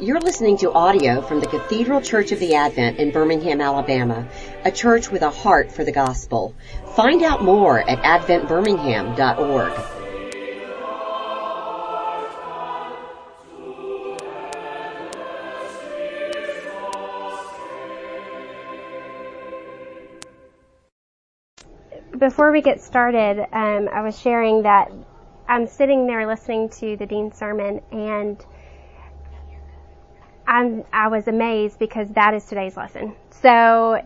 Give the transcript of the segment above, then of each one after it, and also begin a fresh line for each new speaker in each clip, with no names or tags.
You're listening to audio from the Cathedral Church of the Advent in Birmingham, Alabama, a church with a heart for the gospel. Find out more at adventbirmingham.org.
Before we get started, um, I was sharing that I'm sitting there listening to the Dean's sermon and I'm, I was amazed because that is today's lesson. So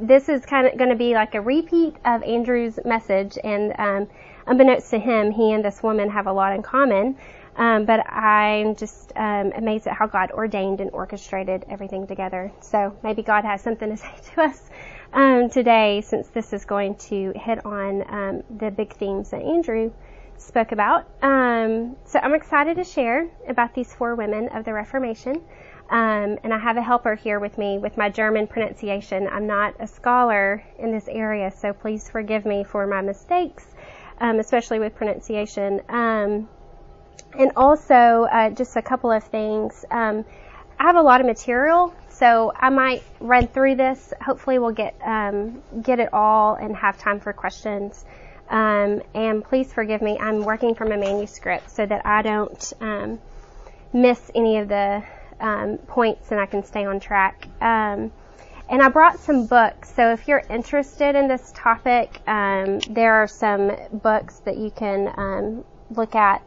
this is kind of going to be like a repeat of Andrew's message and um, unbeknownst to him, he and this woman have a lot in common. Um, but I'm just um, amazed at how God ordained and orchestrated everything together. So maybe God has something to say to us um, today, since this is going to hit on um, the big themes that Andrew spoke about. Um, so I'm excited to share about these four women of the Reformation. Um, and I have a helper here with me with my German pronunciation. I'm not a scholar in this area, so please forgive me for my mistakes, um, especially with pronunciation. Um, and also, uh, just a couple of things. Um, I have a lot of material, so I might run through this. Hopefully, we'll get um, get it all and have time for questions. Um, and please forgive me. I'm working from a manuscript so that I don't um, miss any of the um, points and I can stay on track. Um, and I brought some books. So if you're interested in this topic, um, there are some books that you can um, look at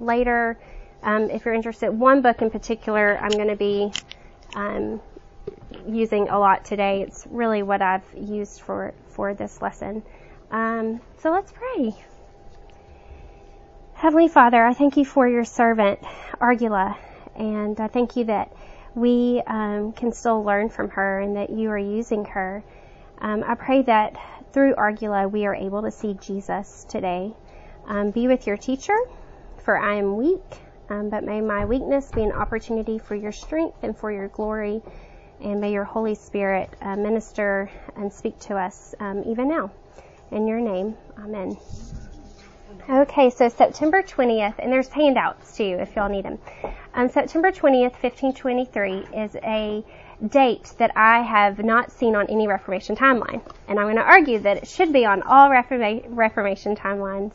later. if you're interested, one book in particular, I'm going to be using a lot today. It's really what I've used for for this lesson. Um, so let's pray. Heavenly Father, I thank you for your servant, Argula, and I thank you that we um, can still learn from her and that you are using her. Um, I pray that through Argula we are able to see Jesus today. Um, be with your teacher, for I am weak, um, but may my weakness be an opportunity for your strength and for your glory, and may your Holy Spirit uh, minister and speak to us um, even now. In your name, amen. Okay, so September 20th, and there's handouts too if y'all need them. Um, September 20th, 1523 is a date that I have not seen on any Reformation timeline. And I'm going to argue that it should be on all Reforma- Reformation timelines.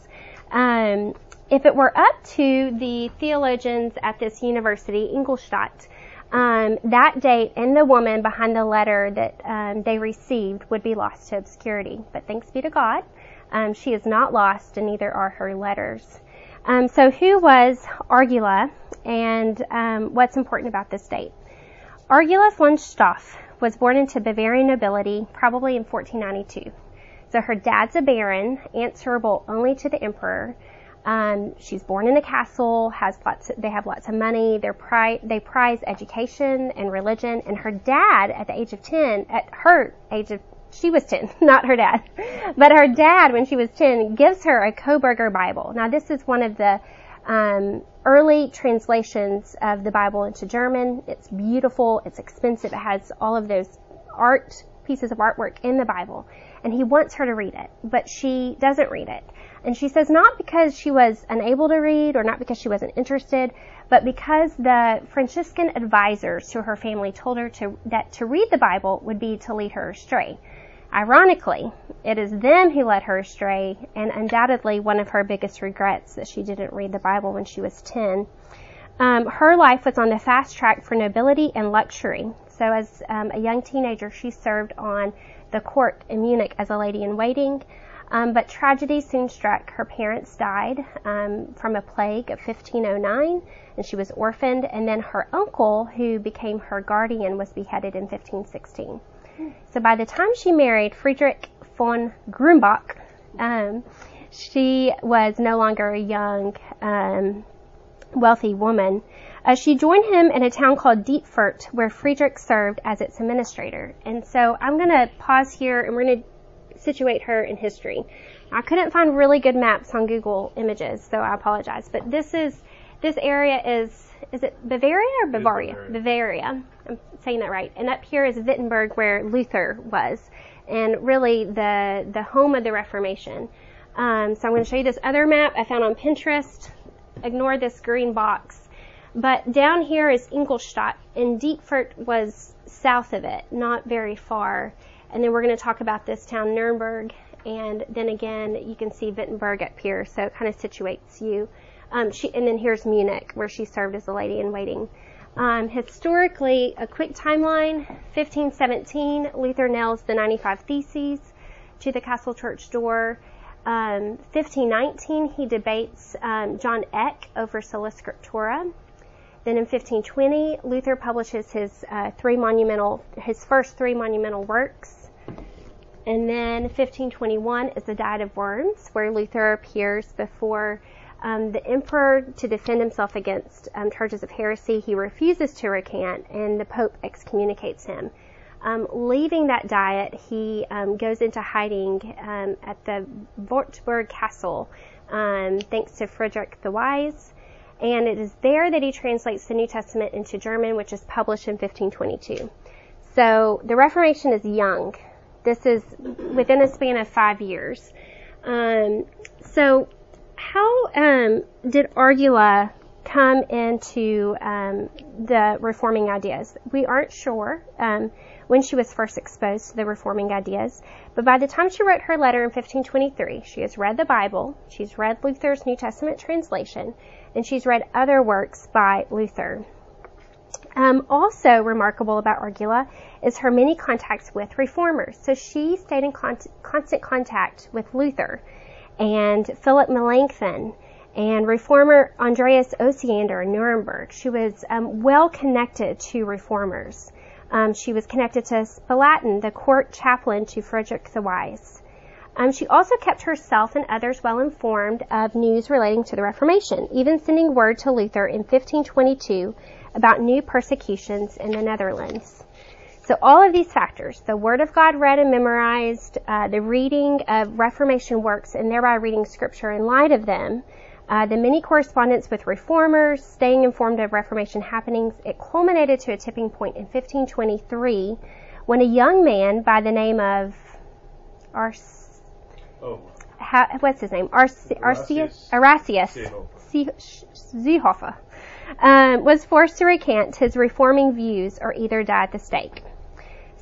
Um, if it were up to the theologians at this university, Ingolstadt, um, that date and the woman behind the letter that um, they received would be lost to obscurity. But thanks be to God, um, she is not lost, and neither are her letters. Um, so, who was Argula, and um, what's important about this date? Argula von Stauff was born into Bavarian nobility, probably in 1492. So her dad's a baron, answerable only to the emperor. Um, she's born in a castle, has lots. They have lots of money. They prize they prize education and religion. And her dad, at the age of ten, at her age of she was 10, not her dad, but her dad, when she was 10, gives her a Koberger Bible. Now, this is one of the um, early translations of the Bible into German. It's beautiful. It's expensive. It has all of those art pieces of artwork in the Bible, and he wants her to read it, but she doesn't read it. And she says not because she was unable to read or not because she wasn't interested, but because the Franciscan advisors to her family told her to, that to read the Bible would be to lead her astray. Ironically, it is them who led her astray, and undoubtedly one of her biggest regrets that she didn't read the Bible when she was 10. Um, her life was on the fast track for nobility and luxury. So, as um, a young teenager, she served on the court in Munich as a lady in waiting. Um, but tragedy soon struck. Her parents died um, from a plague of 1509, and she was orphaned. And then her uncle, who became her guardian, was beheaded in 1516. So by the time she married Friedrich von Grumbach, um, she was no longer a young, um, wealthy woman. Uh, she joined him in a town called Dietfurt, where Friedrich served as its administrator. And so I'm going to pause here, and we're going to situate her in history. I couldn't find really good maps on Google Images, so I apologize. But this is this area is is it Bavaria or Bavaria? Bavaria. Bavaria. I'm saying that right. And up here is Wittenberg, where Luther was, and really the the home of the Reformation. Um, so I'm going to show you this other map I found on Pinterest. Ignore this green box. But down here is Ingolstadt, and Dietfurt was south of it, not very far. And then we're going to talk about this town, Nuremberg, and then again you can see Wittenberg up here, so it kind of situates you. Um, she, and then here's Munich, where she served as a lady in waiting. Um, historically, a quick timeline: 1517, Luther nails the 95 Theses to the castle church door. Um, 1519, he debates um, John Eck over Sola Scriptura. Then in 1520, Luther publishes his uh, three monumental, his first three monumental works. And then 1521 is the Diet of Worms, where Luther appears before um, the emperor to defend himself against um, charges of heresy. He refuses to recant, and the Pope excommunicates him. Um, leaving that diet, he um, goes into hiding um, at the Wartburg Castle, um, thanks to Frederick the Wise. And it is there that he translates the New Testament into German, which is published in 1522. So the Reformation is young. This is within a span of five years. So how um, did Argula come into um, the reforming ideas? We aren't sure um, when she was first exposed to the reforming ideas, but by the time she wrote her letter in 1523, she has read the Bible, she's read Luther's New Testament translation, and she's read other works by Luther. Um, also remarkable about Argula is her many contacts with reformers. So she stayed in con- constant contact with Luther and Philip Melanchthon and reformer Andreas Osiander in Nuremberg. She was um, well connected to reformers. Um, she was connected to Spalatin, the court chaplain to Frederick the Wise. Um, she also kept herself and others well informed of news relating to the Reformation, even sending word to Luther in 1522 about new persecutions in the Netherlands. So all of these factors, the Word of God read and memorized, uh, the reading of Reformation works and thereby reading Scripture in light of them, uh, the many correspondence with reformers, staying informed of Reformation happenings, it culminated to a tipping point in 1523 when a young man by the name of Ars, oh. how, what's his name? Ars, Arsacius, Seehofer um, was forced to recant his reforming views or either die at the stake.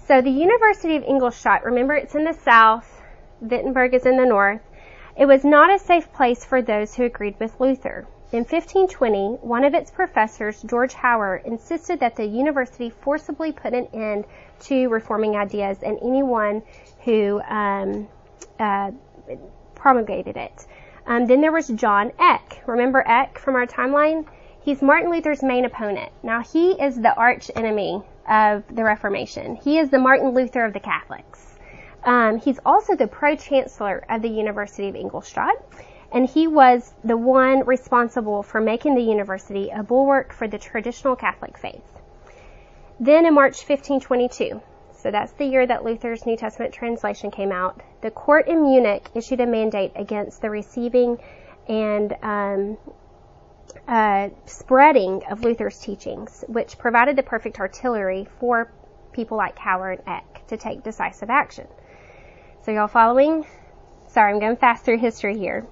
So the University of Ingolstadt, remember it's in the south, Wittenberg is in the north, it was not a safe place for those who agreed with Luther. In 1520, one of its professors, George Hauer, insisted that the university forcibly put an end to reforming ideas and anyone who um, uh, promulgated it. Um, then there was John Eck. Remember Eck from our timeline? He's Martin Luther's main opponent. Now he is the arch enemy of the Reformation. He is the Martin Luther of the Catholics. Um, he's also the pro-chancellor of the University of Ingolstadt, and he was the one responsible for making the university a bulwark for the traditional Catholic faith. Then in March 1522, so that's the year that Luther's New Testament translation came out, the court in Munich issued a mandate against the receiving and um, uh, spreading of Luther's teachings, which provided the perfect artillery for people like Hauer and Eck to take decisive action. So y'all following? Sorry, I'm going fast through history here.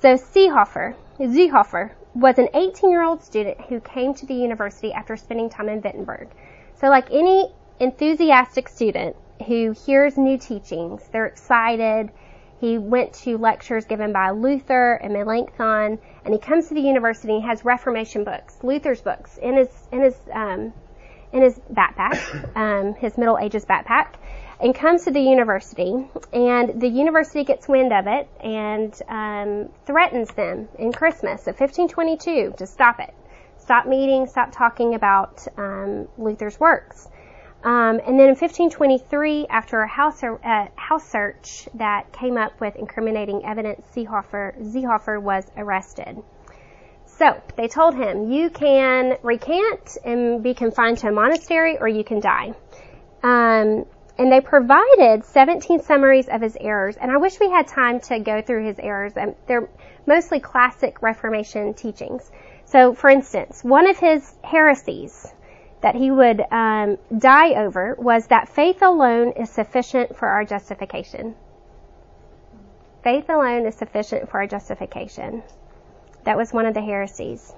So Seehofer, Seehofer was an 18 year old student who came to the university after spending time in Wittenberg. So like any enthusiastic student who hears new teachings, they're excited. He went to lectures given by Luther and Melanchthon, and he comes to the university and he has Reformation books, Luther's books, in his in his um, in his backpack, um, his Middle Ages backpack and comes to the university, and the university gets wind of it and um, threatens them in Christmas of 1522 to stop it, stop meeting, stop talking about um, Luther's works. Um, and then in 1523, after a house, uh, house search that came up with incriminating evidence, Seehofer, Seehofer was arrested. So they told him, you can recant and be confined to a monastery, or you can die. Um, and they provided 17 summaries of his errors. And I wish we had time to go through his errors. They're mostly classic Reformation teachings. So, for instance, one of his heresies that he would um, die over was that faith alone is sufficient for our justification. Faith alone is sufficient for our justification. That was one of the heresies.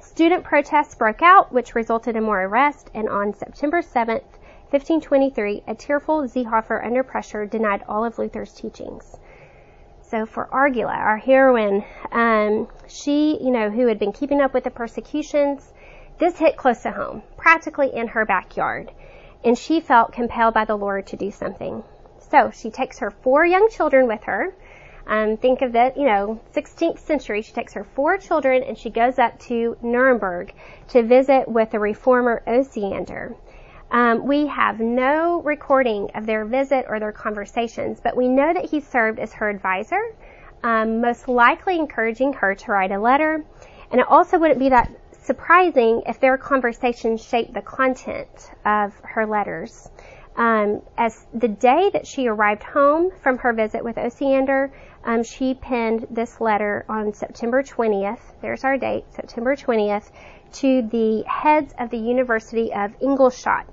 student protests broke out, which resulted in more arrests, and on September 7th, 1523, a tearful Seehofer, under pressure, denied all of Luther's teachings. So for Argula, our heroine, um, she, you know, who had been keeping up with the persecutions, this hit close to home, practically in her backyard, and she felt compelled by the Lord to do something. So she takes her four young children with her. Um, think of it, you know, 16th century. She takes her four children and she goes up to Nuremberg to visit with the reformer Osiander. Um, we have no recording of their visit or their conversations, but we know that he served as her advisor, um, most likely encouraging her to write a letter. And it also wouldn't be that surprising if their conversations shaped the content of her letters. Um, as the day that she arrived home from her visit with Osiander, um, she penned this letter on September 20th. There's our date, September 20th, to the heads of the University of Ingolstadt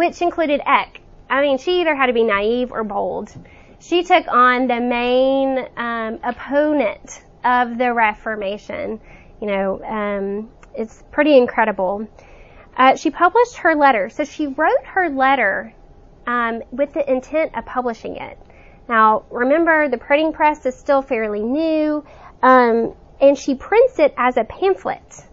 which included Eck. I mean, she either had to be naive or bold. She took on the main um, opponent of the Reformation. You know, um, it's pretty incredible. Uh, she published her letter. So she wrote her letter um, with the intent of publishing it. Now, remember, the printing press is still fairly new, um, and she prints it as a pamphlet,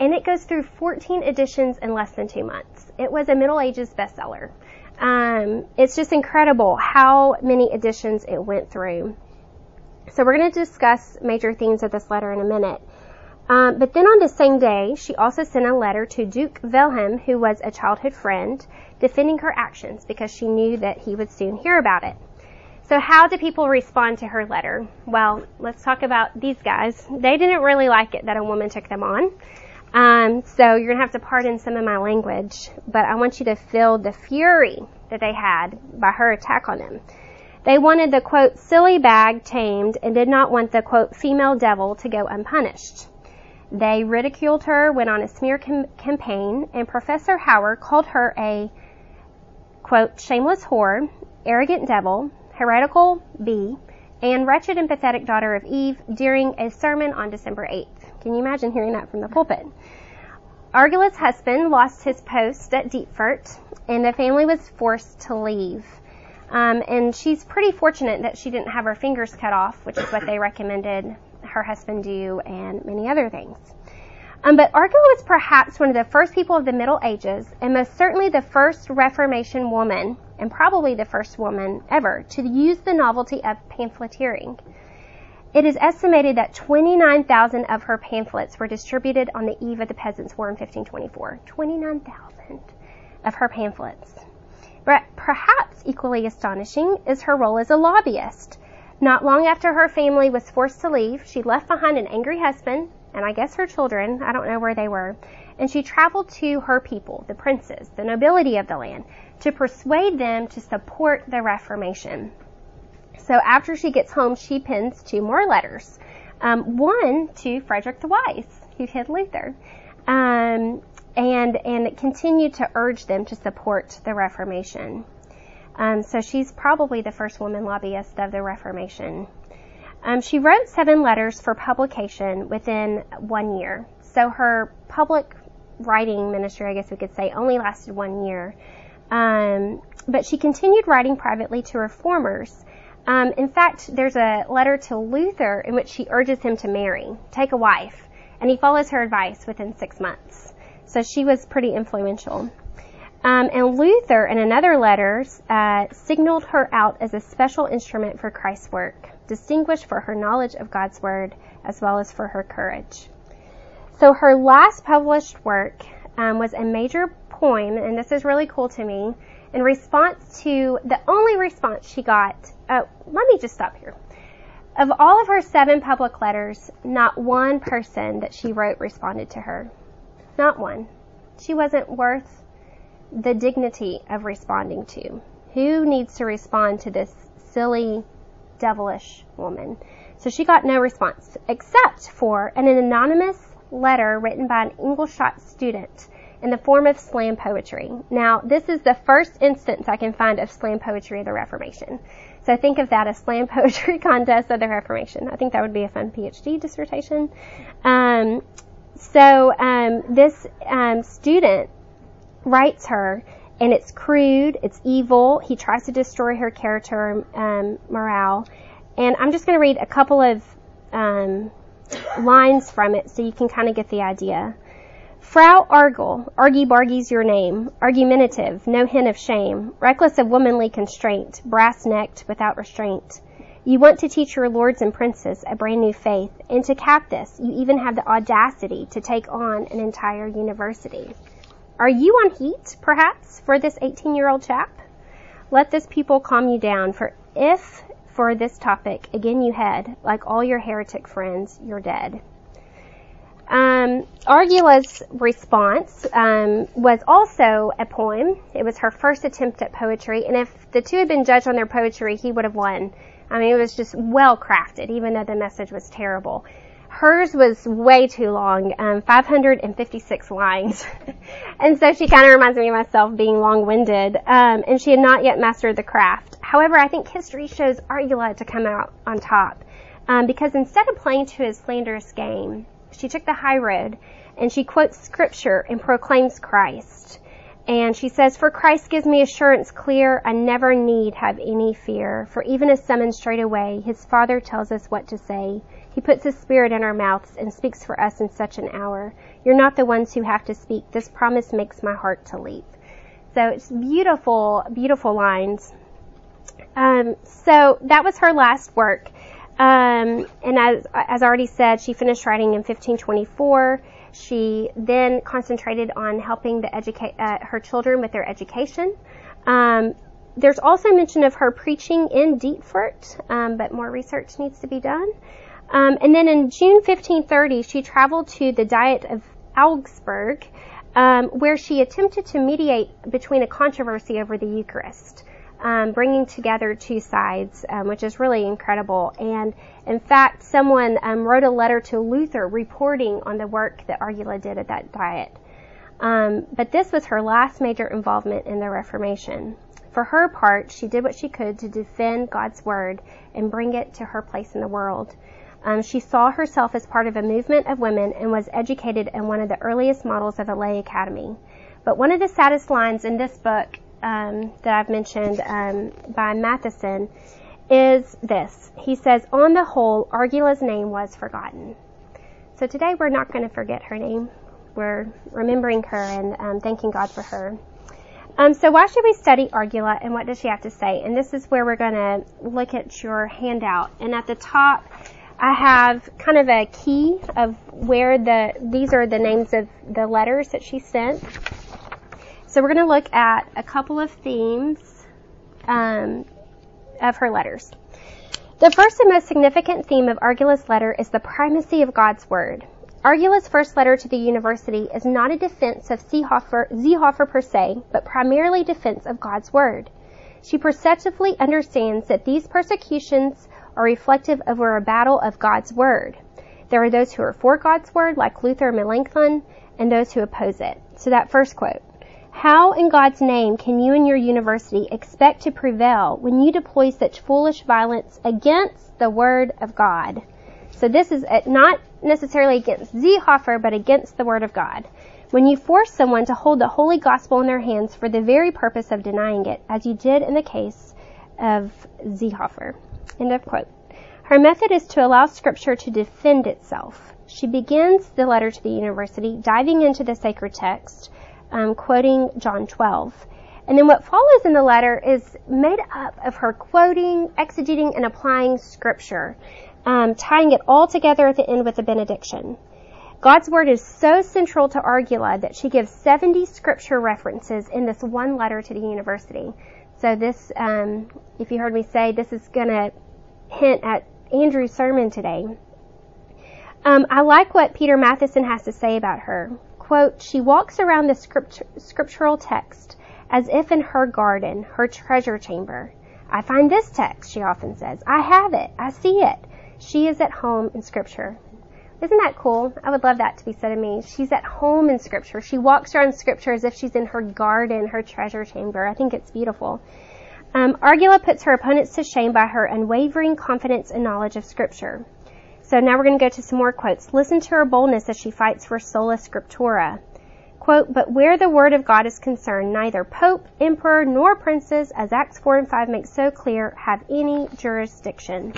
and it goes through 14 editions in less than two months. It was a Middle Ages bestseller. Um, it's just incredible how many editions it went through. So we're going to discuss major themes of this letter in a minute. Um, but then on the same day, she also sent a letter to Duke Wilhelm, who was a childhood friend, defending her actions because she knew that he would soon hear about it. So how did people respond to her letter? Well, let's talk about these guys. They didn't really like it that a woman took them on. Um, so you're gonna have to pardon some of my language, but I want you to feel the fury that they had by her attack on them. They wanted the quote silly bag tamed and did not want the quote female devil to go unpunished. They ridiculed her, went on a smear com- campaign, and Professor Hauer called her a quote shameless whore, arrogant devil, heretical bee, and wretched and pathetic daughter of Eve during a sermon on December 8th. Can you imagine hearing that from the pulpit? Argula's husband lost his post at Dietfurt, and the family was forced to leave. Um, and she's pretty fortunate that she didn't have her fingers cut off, which is what they recommended her husband do, and many other things. Um, but Argula was perhaps one of the first people of the Middle Ages, and most certainly the first Reformation woman, and probably the first woman ever, to use the novelty of pamphleteering. It is estimated that 29,000 of her pamphlets were distributed on the eve of the Peasants' War in 1524. 29,000 of her pamphlets. But perhaps equally astonishing is her role as a lobbyist. Not long after her family was forced to leave, she left behind an angry husband, and I guess her children, I don't know where they were, and she traveled to her people, the princes, the nobility of the land, to persuade them to support the Reformation. So after she gets home, she pens two more letters. Um, one to Frederick the Wise, who hid Luther, um, and and continued to urge them to support the Reformation. Um, so she's probably the first woman lobbyist of the Reformation. Um, she wrote seven letters for publication within one year. So her public writing ministry, I guess we could say, only lasted one year. Um, but she continued writing privately to reformers um, in fact, there's a letter to Luther in which she urges him to marry, take a wife, and he follows her advice within six months. So she was pretty influential. Um, and Luther, in another letter, uh, signaled her out as a special instrument for Christ's work, distinguished for her knowledge of God's word as well as for her courage. So her last published work um, was a major poem, and this is really cool to me, in response to the only response she got. Uh, let me just stop here. Of all of her seven public letters, not one person that she wrote responded to her. Not one. She wasn't worth the dignity of responding to. Who needs to respond to this silly, devilish woman? So she got no response, except for an anonymous letter written by an Ingolstadt student in the form of slam poetry. Now, this is the first instance I can find of slam poetry of the Reformation. So think of that as slam poetry contest of the Reformation. I think that would be a fun PhD dissertation. Um, So um, this um, student writes her, and it's crude, it's evil. He tries to destroy her character um, morale. And I'm just going to read a couple of um, lines from it so you can kind of get the idea. Frau Argel, argy bargy's your name, argumentative, no hint of shame, reckless of womanly constraint, brass necked, without restraint. You want to teach your lords and princes a brand new faith, and to cap this, you even have the audacity to take on an entire university. Are you on heat, perhaps, for this 18 year old chap? Let this pupil calm you down, for if for this topic again you head, like all your heretic friends, you're dead. Um, Argula's response um, was also a poem. It was her first attempt at poetry, and if the two had been judged on their poetry, he would have won. I mean, it was just well crafted, even though the message was terrible. Hers was way too long, um, 556 lines, and so she kind of reminds me of myself being long-winded. Um, and she had not yet mastered the craft. However, I think history shows Argula to come out on top, um, because instead of playing to his slanderous game, she took the high road and she quotes scripture and proclaims Christ. And she says, For Christ gives me assurance clear, I never need have any fear. For even as summoned straight away, his Father tells us what to say. He puts his Spirit in our mouths and speaks for us in such an hour. You're not the ones who have to speak. This promise makes my heart to leap. So it's beautiful, beautiful lines. Um, so that was her last work. Um, and as, as already said, she finished writing in 1524. She then concentrated on helping the educate, uh, her children with their education. Um, there's also mention of her preaching in Dietfurt, um, but more research needs to be done. Um, and then in June 1530, she traveled to the Diet of Augsburg, um, where she attempted to mediate between a controversy over the Eucharist um, bringing together two sides, um, which is really incredible. And in fact, someone um, wrote a letter to Luther reporting on the work that Argula did at that diet. Um, but this was her last major involvement in the Reformation. For her part, she did what she could to defend God's word and bring it to her place in the world. Um, she saw herself as part of a movement of women and was educated in one of the earliest models of a lay academy. But one of the saddest lines in this book um, that I've mentioned um, by Matheson is this. He says, on the whole, Argula's name was forgotten. So today we're not going to forget her name. We're remembering her and um, thanking God for her. Um, so why should we study Argula and what does she have to say? And this is where we're going to look at your handout. And at the top, I have kind of a key of where the, these are the names of the letters that she sent. So we're going to look at a couple of themes um, of her letters. The first and most significant theme of Argula's letter is the primacy of God's Word. Argula's first letter to the university is not a defense of Seehofer, Seehofer per se, but primarily defense of God's Word. She perceptively understands that these persecutions are reflective of a battle of God's Word. There are those who are for God's Word, like Luther and Melanchthon, and those who oppose it. So that first quote. How in God's name can you and your university expect to prevail when you deploy such foolish violence against the Word of God? So this is uh, not necessarily against Seehofer, but against the Word of God. When you force someone to hold the Holy Gospel in their hands for the very purpose of denying it, as you did in the case of Seehofer. End of quote. Her method is to allow Scripture to defend itself. She begins the letter to the university diving into the sacred text, um, quoting John 12. And then what follows in the letter is made up of her quoting, exegeting, and applying scripture, um, tying it all together at the end with a benediction. God's word is so central to Argula that she gives 70 scripture references in this one letter to the university. So this, um, if you heard me say, this is going to hint at Andrew's sermon today. Um, I like what Peter Matheson has to say about her quote, she walks around the script- scriptural text as if in her garden, her treasure chamber. I find this text, she often says. I have it. I see it. She is at home in scripture. Isn't that cool? I would love that to be said of me. She's at home in scripture. She walks around scripture as if she's in her garden, her treasure chamber. I think it's beautiful. Um, Argula puts her opponents to shame by her unwavering confidence and knowledge of scripture. So now we're going to go to some more quotes. Listen to her boldness as she fights for sola scriptura. Quote, but where the word of God is concerned, neither pope, emperor, nor princes, as Acts 4 and 5 make so clear, have any jurisdiction.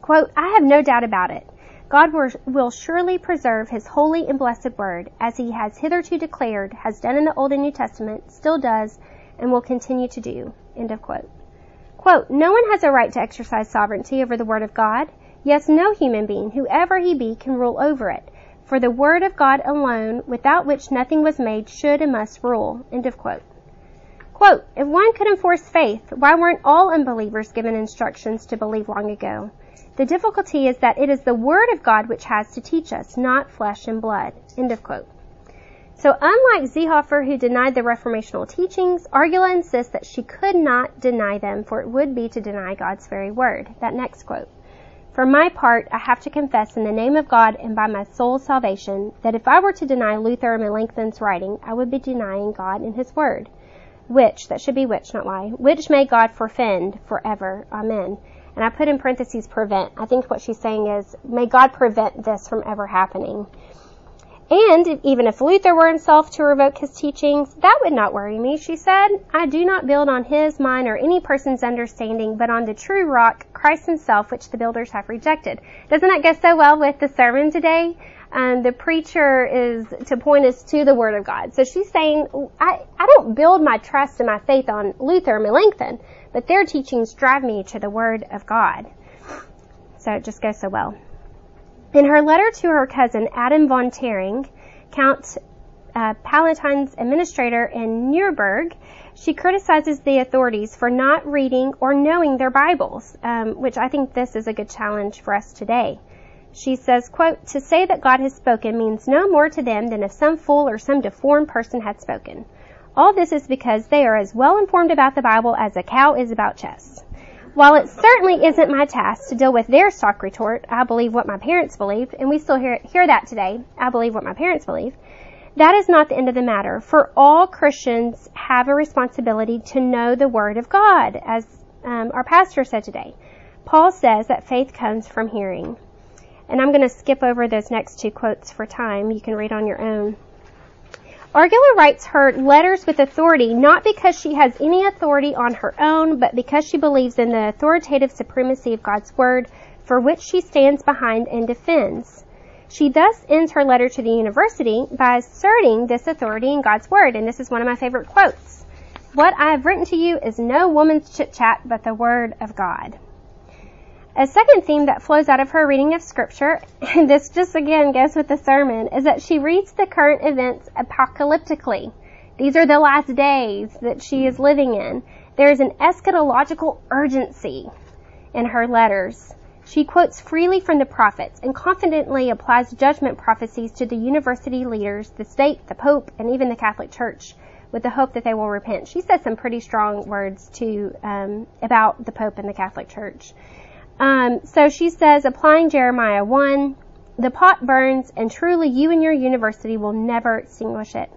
Quote, I have no doubt about it. God will surely preserve his holy and blessed word, as he has hitherto declared, has done in the Old and New Testament, still does, and will continue to do. End of quote. Quote, no one has a right to exercise sovereignty over the word of God. Yes, no human being, whoever he be, can rule over it. For the word of God alone, without which nothing was made, should and must rule. End of quote. Quote, if one could enforce faith, why weren't all unbelievers given instructions to believe long ago? The difficulty is that it is the Word of God which has to teach us, not flesh and blood. End of quote. So unlike Seehofer, who denied the reformational teachings, Argula insists that she could not deny them, for it would be to deny God's very word. That next quote. For my part, I have to confess in the name of God and by my soul's salvation that if I were to deny Luther and Melanchthon's writing, I would be denying God and His Word. Which, that should be which, not why, which may God forfend forever. Amen. And I put in parentheses prevent. I think what she's saying is, may God prevent this from ever happening. And even if Luther were himself to revoke his teachings, that would not worry me, she said. I do not build on his, mine, or any person's understanding, but on the true rock, Christ himself, which the builders have rejected. Doesn't that go so well with the sermon today? Um, the preacher is to point us to the Word of God. So she's saying, I, I don't build my trust and my faith on Luther or Melanchthon, but their teachings drive me to the Word of God. So it just goes so well. In her letter to her cousin Adam von Tering, Count uh, Palatine's administrator in Nuremberg, she criticizes the authorities for not reading or knowing their Bibles, um, which I think this is a good challenge for us today. She says, quote, to say that God has spoken means no more to them than if some fool or some deformed person had spoken. All this is because they are as well informed about the Bible as a cow is about chess. While it certainly isn't my task to deal with their stock retort, I believe what my parents believed, and we still hear, hear that today, I believe what my parents believe, that is not the end of the matter, for all Christians have a responsibility to know the Word of God, as um, our pastor said today. Paul says that faith comes from hearing. And I'm going to skip over those next two quotes for time. You can read on your own. Argula writes her letters with authority not because she has any authority on her own, but because she believes in the authoritative supremacy of God's Word, for which she stands behind and defends. She thus ends her letter to the university by asserting this authority in God's Word, and this is one of my favorite quotes. What I have written to you is no woman's chit chat, but the Word of God. A second theme that flows out of her reading of scripture, and this just again goes with the sermon, is that she reads the current events apocalyptically. These are the last days that she is living in. There is an eschatological urgency in her letters. She quotes freely from the prophets and confidently applies judgment prophecies to the university leaders, the state, the pope, and even the Catholic Church with the hope that they will repent. She says some pretty strong words to um, about the pope and the Catholic Church. Um, so she says, applying Jeremiah 1, the pot burns, and truly you and your university will never extinguish it.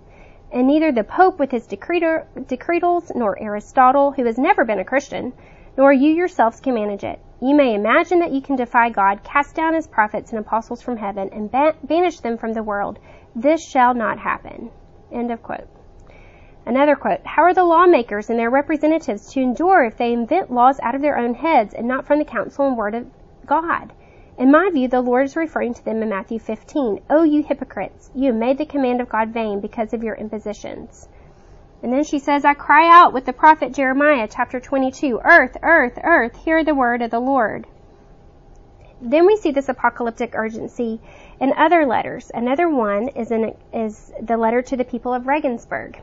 And neither the Pope with his decretals, nor Aristotle, who has never been a Christian, nor you yourselves can manage it. You may imagine that you can defy God, cast down his prophets and apostles from heaven, and banish them from the world. This shall not happen. End of quote. Another quote, How are the lawmakers and their representatives to endure if they invent laws out of their own heads and not from the counsel and word of God? In my view, the Lord is referring to them in Matthew 15. Oh, you hypocrites! You have made the command of God vain because of your impositions. And then she says, I cry out with the prophet Jeremiah, chapter 22, Earth, earth, earth, hear the word of the Lord. Then we see this apocalyptic urgency in other letters. Another one is, in, is the letter to the people of Regensburg.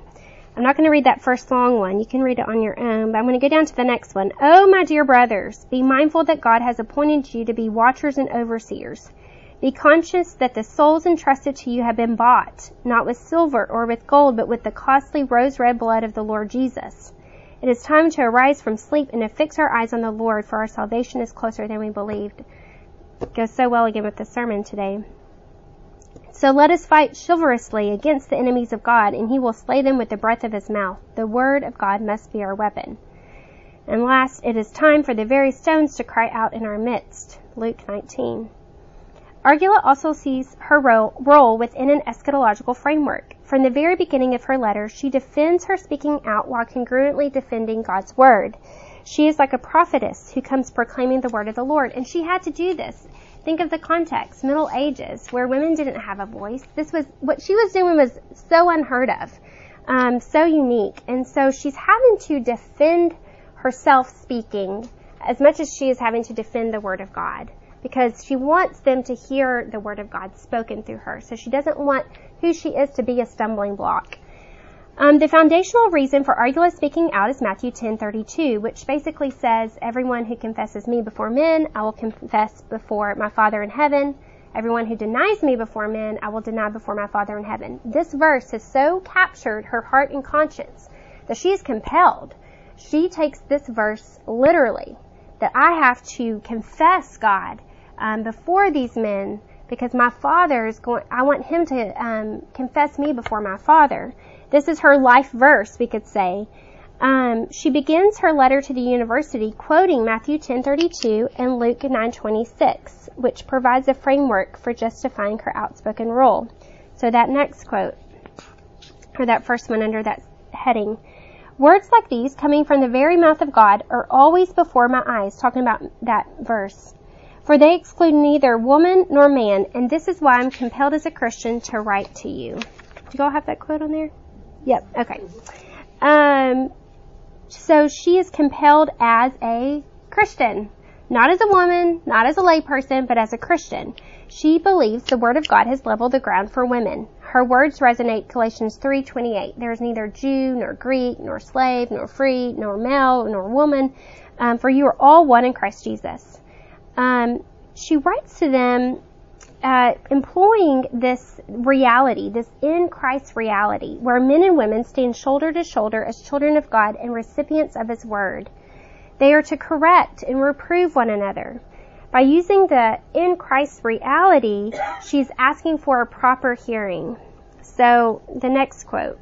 I'm not going to read that first long one. You can read it on your own, but I'm going to go down to the next one. Oh, my dear brothers, be mindful that God has appointed you to be watchers and overseers. Be conscious that the souls entrusted to you have been bought, not with silver or with gold, but with the costly rose red blood of the Lord Jesus. It is time to arise from sleep and to fix our eyes on the Lord, for our salvation is closer than we believed. It goes so well again with the sermon today. So let us fight chivalrously against the enemies of God, and he will slay them with the breath of his mouth. The word of God must be our weapon. And last, it is time for the very stones to cry out in our midst. Luke 19. Argula also sees her role, role within an eschatological framework. From the very beginning of her letter, she defends her speaking out while congruently defending God's word. She is like a prophetess who comes proclaiming the word of the Lord, and she had to do this. Think of the context, Middle Ages, where women didn't have a voice. This was, what she was doing was so unheard of, um, so unique, and so she's having to defend herself speaking as much as she is having to defend the word of God because she wants them to hear the word of God spoken through her. So she doesn't want who she is to be a stumbling block. Um, the foundational reason for Argula speaking out is Matthew 10:32, which basically says, "Everyone who confesses me before men, I will confess before my Father in heaven. Everyone who denies me before men, I will deny before my Father in heaven." This verse has so captured her heart and conscience that she is compelled. She takes this verse literally, that I have to confess God um, before these men because my father is going. I want him to um, confess me before my father. This is her life verse, we could say. Um, she begins her letter to the university quoting Matthew 10:32 and Luke 9:26, which provides a framework for justifying her outspoken role. So that next quote, or that first one under that heading, words like these coming from the very mouth of God are always before my eyes. Talking about that verse. For they exclude neither woman nor man, and this is why I'm compelled as a Christian to write to you. Do you all have that quote on there? Yep. Okay. Um, so she is compelled as a Christian, not as a woman, not as a layperson, but as a Christian. She believes the Word of God has leveled the ground for women. Her words resonate Galatians 3:28. There is neither Jew nor Greek nor slave nor free nor male nor woman, um, for you are all one in Christ Jesus. Um, she writes to them uh, employing this reality, this in Christ reality, where men and women stand shoulder to shoulder as children of God and recipients of His Word. They are to correct and reprove one another. By using the in Christ reality, she's asking for a proper hearing. So, the next quote.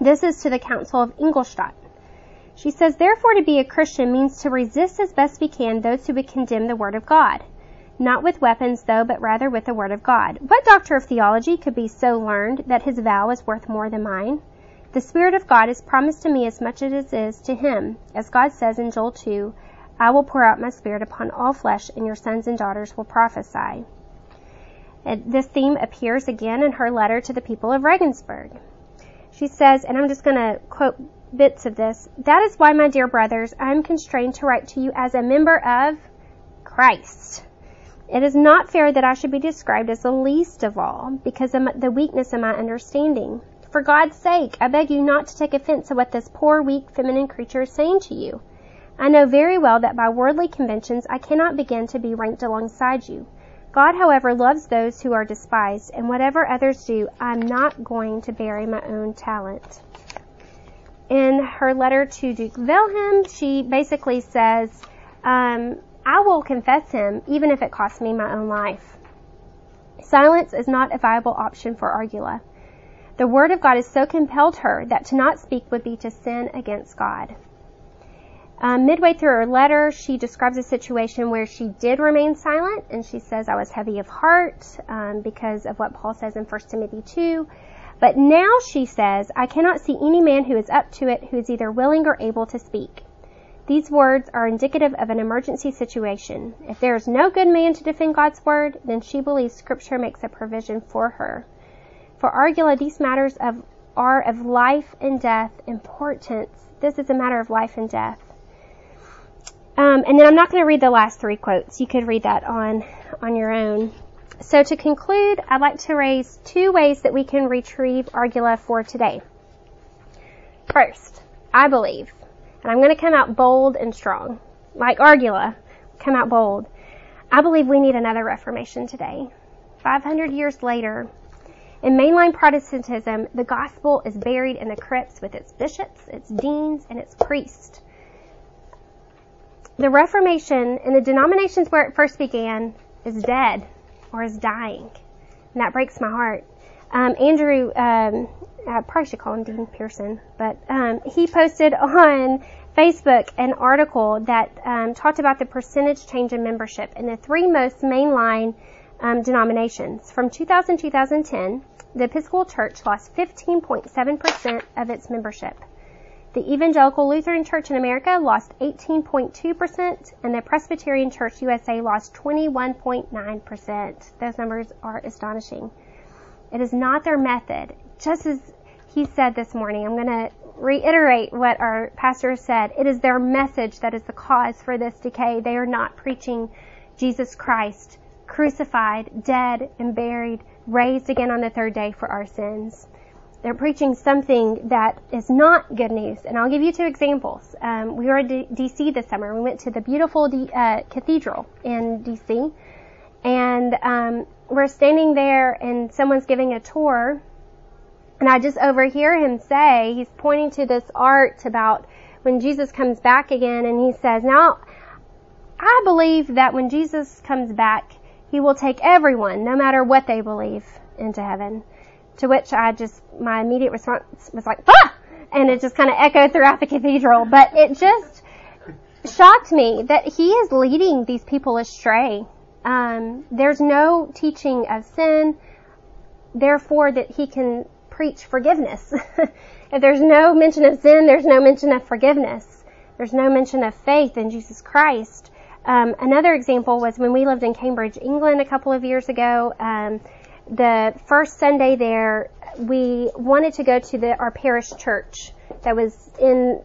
This is to the Council of Ingolstadt. She says, Therefore, to be a Christian means to resist as best we can those who would condemn the Word of God not with weapons though, but rather with the word of God. What doctor of theology could be so learned that his vow is worth more than mine? The Spirit of God is promised to me as much as it is to him. As God says in Joel 2, I will pour out my Spirit upon all flesh, and your sons and daughters will prophesy. And this theme appears again in her letter to the people of Regensburg. She says, and I'm just going to quote bits of this, that is why, my dear brothers, I am constrained to write to you as a member of Christ. It is not fair that I should be described as the least of all, because of the weakness of my understanding. For God's sake, I beg you not to take offense at what this poor, weak, feminine creature is saying to you. I know very well that by worldly conventions I cannot begin to be ranked alongside you. God, however, loves those who are despised, and whatever others do, I'm not going to bury my own talent. In her letter to Duke Wilhelm, she basically says, um, I will confess him even if it costs me my own life. Silence is not a viable option for Argula. The Word of God has so compelled her that to not speak would be to sin against God. Um, midway through her letter, she describes a situation where she did remain silent, and she says, I was heavy of heart um, because of what Paul says in 1 Timothy 2. But now she says, I cannot see any man who is up to it who is either willing or able to speak. These words are indicative of an emergency situation. If there is no good man to defend God's word, then she believes scripture makes a provision for her. For Argula, these matters of, are of life and death importance. This is a matter of life and death. Um, and then I'm not going to read the last three quotes. You could read that on, on your own. So to conclude, I'd like to raise two ways that we can retrieve Argula for today. First, I believe and I'm going to come out bold and strong. Like Argula, come out bold. I believe we need another Reformation today. 500 years later, in mainline Protestantism, the gospel is buried in the crypts with its bishops, its deans, and its priests. The Reformation in the denominations where it first began is dead or is dying. And that breaks my heart. Um, Andrew um, I probably should call him Dean Pearson, but um, he posted on Facebook an article that um, talked about the percentage change in membership in the three most mainline um, denominations. From 2000 to 2010, the Episcopal Church lost 15.7% of its membership. The Evangelical Lutheran Church in America lost 18.2%, and the Presbyterian Church USA lost 21.9%. Those numbers are astonishing. It is not their method. Just as he said this morning, I'm going to reiterate what our pastor said. It is their message that is the cause for this decay. They are not preaching Jesus Christ, crucified, dead, and buried, raised again on the third day for our sins. They're preaching something that is not good news. And I'll give you two examples. Um, we were in D- DC this summer. We went to the beautiful D- uh, cathedral in DC. And um, we're standing there and someone's giving a tour and I just overhear him say, he's pointing to this art about when Jesus comes back again and he says, now, I believe that when Jesus comes back, he will take everyone, no matter what they believe, into heaven. To which I just, my immediate response was like, ah! And it just kind of echoed throughout the cathedral. But it just shocked me that he is leading these people astray. Um, there's no teaching of sin, therefore that he can preach forgiveness. if there's no mention of sin, there's no mention of forgiveness. There's no mention of faith in Jesus Christ. Um, another example was when we lived in Cambridge, England, a couple of years ago. Um, the first Sunday there, we wanted to go to the, our parish church that was in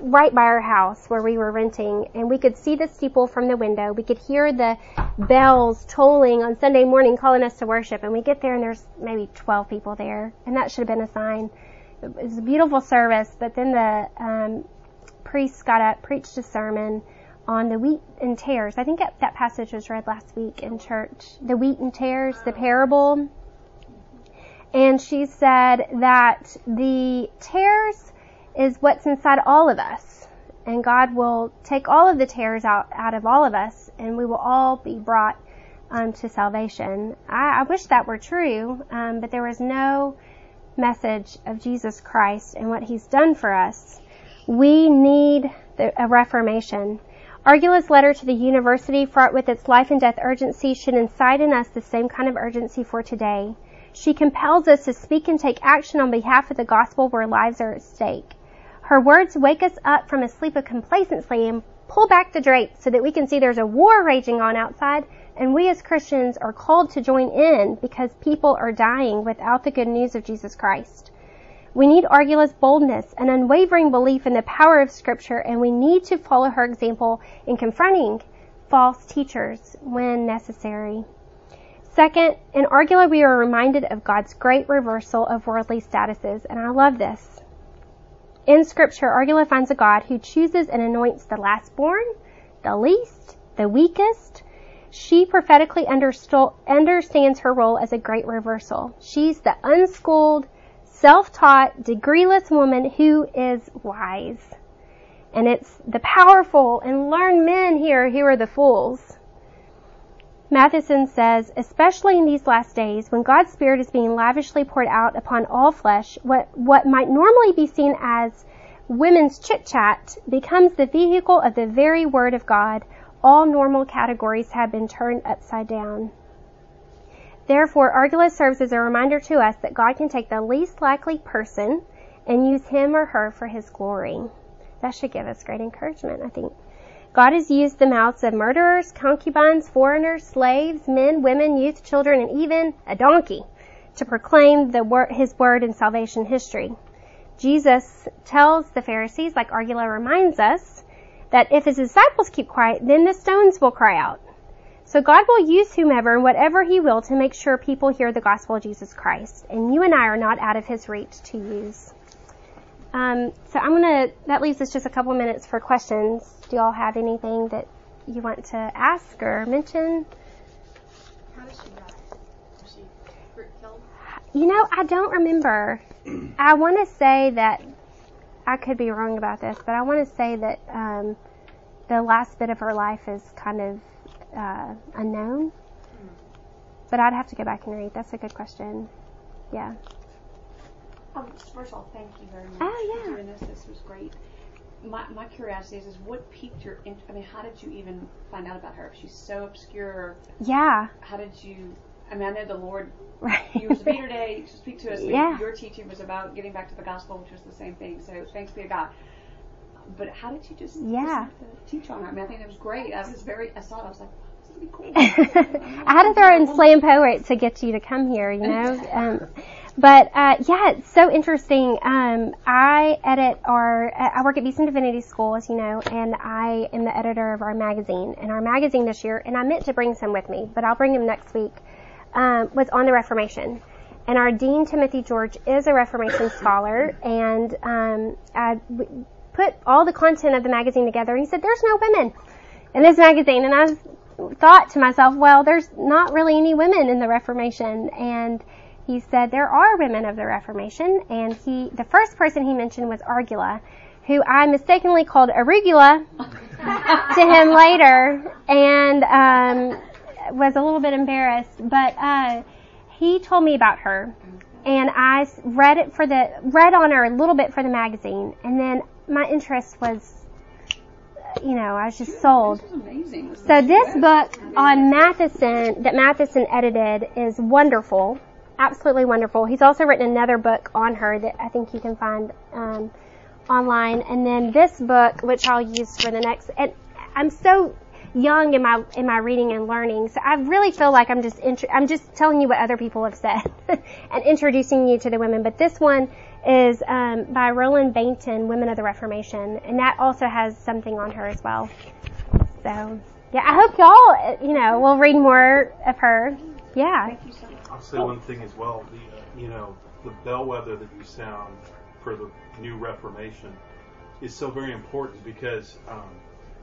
right by our house where we were renting, and we could see the steeple from the window. We could hear the bells tolling on Sunday morning calling us to worship, and we get there and there's maybe 12 people there, and that should have been a sign. It was a beautiful service, but then the um, priest got up, preached a sermon on the wheat and tares. I think that, that passage was read last week in church. The wheat and tares, the parable. And she said that the tares is what's inside all of us. And God will take all of the tares out, out of all of us and we will all be brought um, to salvation. I, I, wish that were true, um, but there was no message of Jesus Christ and what He's done for us. We need the, a reformation. Argula's letter to the university, fraught with its life and death urgency, should incite in us the same kind of urgency for today. She compels us to speak and take action on behalf of the gospel where lives are at stake. Her words wake us up from a sleep of complacency and pull back the drapes so that we can see there's a war raging on outside and we as Christians are called to join in because people are dying without the good news of Jesus Christ. We need Argula's boldness and unwavering belief in the power of scripture and we need to follow her example in confronting false teachers when necessary. Second, in Argula we are reminded of God's great reversal of worldly statuses and I love this. In scripture, Argula finds a God who chooses and anoints the last born, the least, the weakest. She prophetically understands her role as a great reversal. She's the unschooled, self-taught, degreeless woman who is wise. And it's the powerful and learned men here who are the fools. Matheson says, especially in these last days, when God's Spirit is being lavishly poured out upon all flesh, what, what might normally be seen as women's chit chat becomes the vehicle of the very Word of God. All normal categories have been turned upside down. Therefore, Argula serves as a reminder to us that God can take the least likely person and use him or her for his glory. That should give us great encouragement, I think. God has used the mouths of murderers, concubines, foreigners, slaves, men, women, youth, children, and even a donkey to proclaim word, his word in salvation history. Jesus tells the Pharisees, like Argula reminds us, that if his disciples keep quiet, then the stones will cry out. So God will use whomever and whatever he will to make sure people hear the gospel of Jesus Christ. And you and I are not out of his reach to use. Um, so I'm gonna, that leaves us just a couple minutes for questions. Do y'all have anything that you want to ask or mention?
How did she die? Was she killed?
You know, I don't remember. I want to say that, I could be wrong about this, but I want to say that, um, the last bit of her life is kind of, uh, unknown. But I'd have to go back and read. That's a good question. Yeah.
Um, first of all, thank you very much
Oh, yeah.
for doing this. This was great.
My, my curiosity is, is what piqued your interest? I mean, how did you even find out about her? She's so obscure.
Yeah.
How did you? I mean, I know the Lord
Right.
used Peter Day to speak to us.
Yeah.
Your teaching was about getting back to the gospel, which was the same thing. So thanks be to God. But how did you just
Yeah.
teach on her? I mean, I think it was great. I was very. I saw it. I was like, this would be cool.
I had to throw in slam poet to get you to come here, you know. Um, but uh, yeah, it's so interesting. Um, I edit our. I work at Beeson Divinity School, as you know, and I am the editor of our magazine. And our magazine this year, and I meant to bring some with me, but I'll bring them next week. Um, was on the Reformation. And our dean Timothy George is a Reformation scholar, and um, put all the content of the magazine together. And he said, "There's no women in this magazine," and I thought to myself, well, there's not really any women in the Reformation. And he said there are women of the Reformation. And he, the first person he mentioned was Argula, who I mistakenly called Arugula to him later and, um, was a little bit embarrassed. But, uh, he told me about her. And I read it for the, read on her a little bit for the magazine. And then my interest was, you know, I was just sold.
This amazing.
So this book on Matheson that Matheson edited is wonderful, absolutely wonderful. He's also written another book on her that I think you can find um, online, and then this book, which I'll use for the next. And I'm so young in my in my reading and learning, so I really feel like I'm just I'm just telling you what other people have said and introducing you to the women. But this one is um, by Roland Bainton, Women of the Reformation, and that also has something on her as well. So, yeah, I hope y'all, you know, will read more of her. Yeah.
Thank you so much.
I'll say one thing as well. The uh, you know the bellwether that you sound for the new Reformation is so very important because um,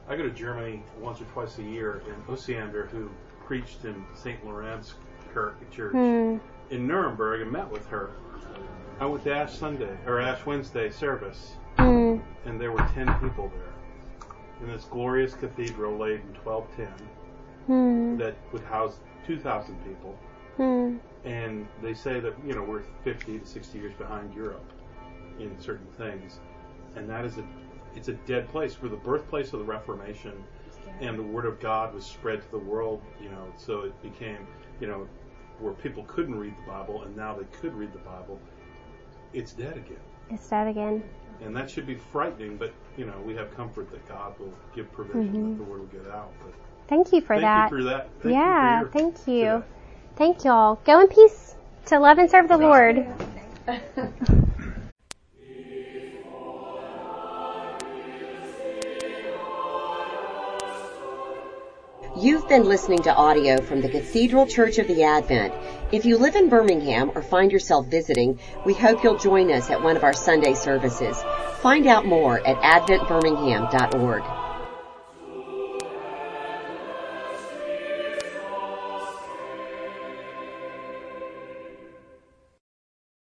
I go to Germany once or twice a year, and Osiander, who preached in St. Lawrence Church
Hmm.
in Nuremberg, and met with her. I went to Ash Sunday or Ash Wednesday service,
Hmm.
and there were ten people there in this glorious cathedral laid in 1210
Hmm.
that would house 2,000 people
Hmm.
and they say that you know we're 50 to 60 years behind Europe in certain things, and that is a it's a dead place. We're the birthplace of the Reformation, and the Word of God was spread to the world. You know, so it became you know where people couldn't read the Bible, and now they could read the Bible. It's dead again,
It's dead again.
and that should be frightening. But you know, we have comfort that God will give provision that the Word will get out. But
Thank you for
thank
that.
you for that. Thank
yeah,
you for your,
thank you.
that.
Thank y'all. Go in peace to love and serve the Lord.
You've been listening to audio from the Cathedral Church of the Advent. If you live in Birmingham or find yourself visiting, we hope you'll join us at one of our Sunday services. Find out more at adventbirmingham.org.